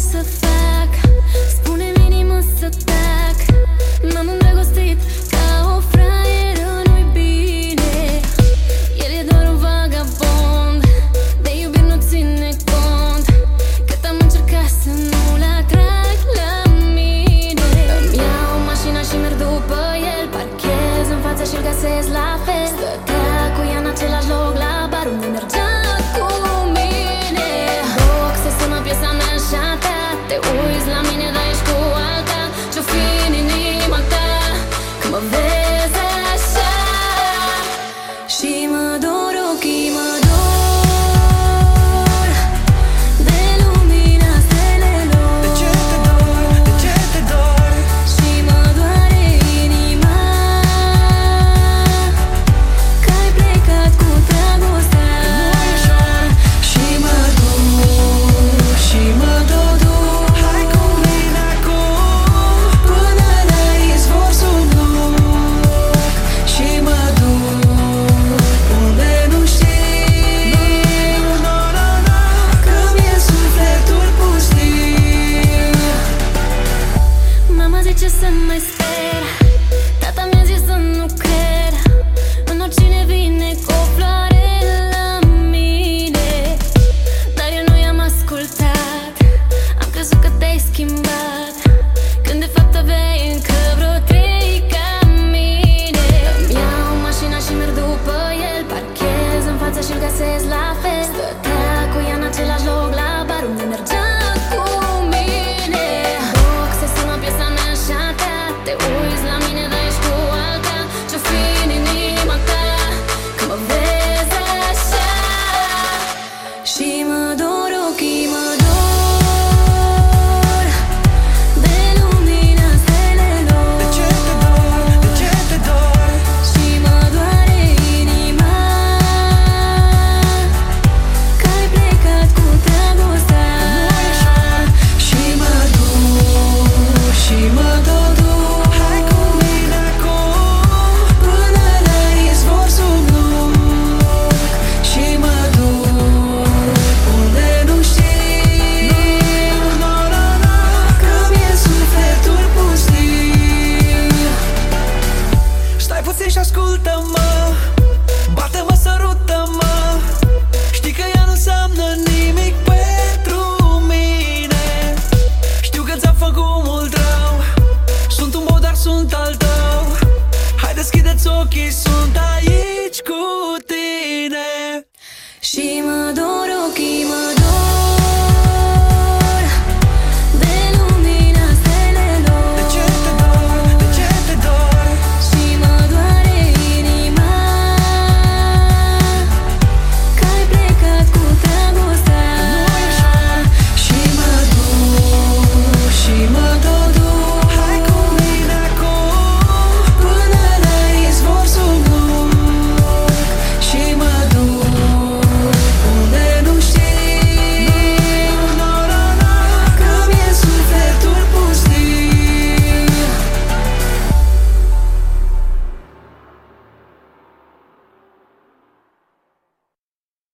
The. Să mai sper. Tata mi-a zis să nu cred. În oricine vine cu o floare la mine. Dar eu nu i-am ascultat. Am crezut că te-ai schimbat Stați puțin și ascultă-mă. Bate-mă, sărută-mă. Știi că ea nu înseamnă nimic pentru mine. Știu că ți-am făcut mult rău. Sunt un bou, dar sunt al tău. Hai deschide-ți ochii, sunt aici